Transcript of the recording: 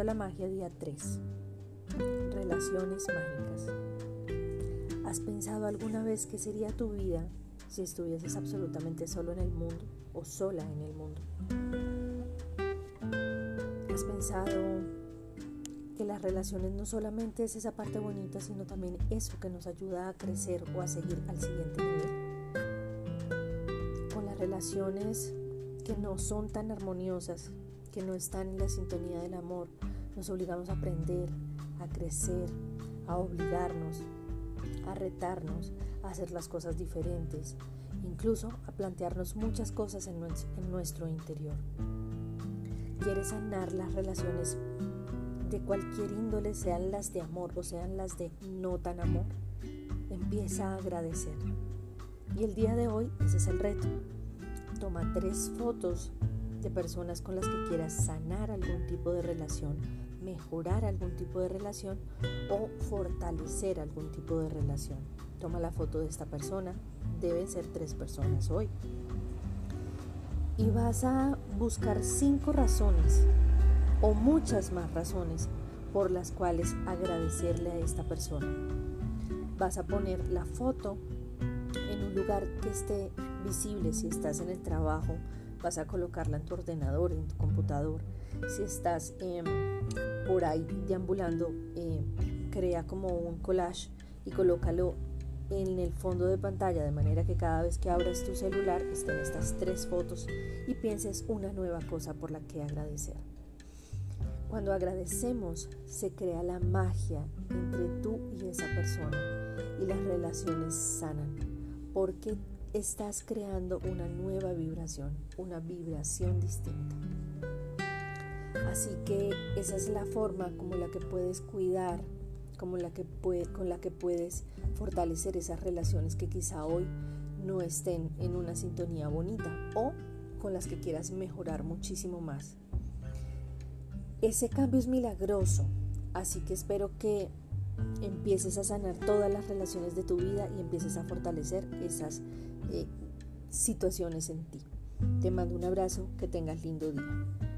Psicología día 3. Relaciones mágicas. ¿Has pensado alguna vez qué sería tu vida si estuvieses absolutamente solo en el mundo o sola en el mundo? ¿Has pensado que las relaciones no solamente es esa parte bonita, sino también eso que nos ayuda a crecer o a seguir al siguiente nivel? Con las relaciones que no son tan armoniosas, que no están en la sintonía del amor, nos obligamos a aprender, a crecer, a obligarnos, a retarnos, a hacer las cosas diferentes, incluso a plantearnos muchas cosas en, nuestro interior. ¿Quieres sanar las relaciones de cualquier índole, sean las de amor o sean las de no tan amor? Empieza a agradecer. Y el día de hoy ese es el reto. Toma tres fotos de personas con las que quieras sanar algún tipo de relación, mejorar algún tipo de relación o fortalecer algún tipo de relación. Toma la foto de esta persona, deben ser tres personas hoy. Y vas a buscar cinco razones o muchas más razones por las cuales agradecerle a esta persona. Vas a poner la foto en un lugar que esté visible si estás en el trabajo, vas a colocarla en tu ordenador, en tu computador. Si estás em, por ahí deambulando, eh, crea como un collage y colócalo en el fondo de pantalla de manera que cada vez que abras tu celular estén estas tres fotos y pienses una nueva cosa por la que agradecer. Cuando agradecemos se crea la magia entre tú y esa persona y las relaciones sanan porque estás creando una nueva vibración, una vibración distinta. Así que esa es la forma como la que puedes cuidar, como la que con la que puedes fortalecer esas relaciones que quizá hoy no estén en una sintonía bonita o con las que quieras mejorar muchísimo más. Ese cambio es milagroso, así que espero que empieces a sanar todas las relaciones de tu vida y empieces a fortalecer esas eh, situaciones en ti. Te mando un abrazo, que tengas lindo día.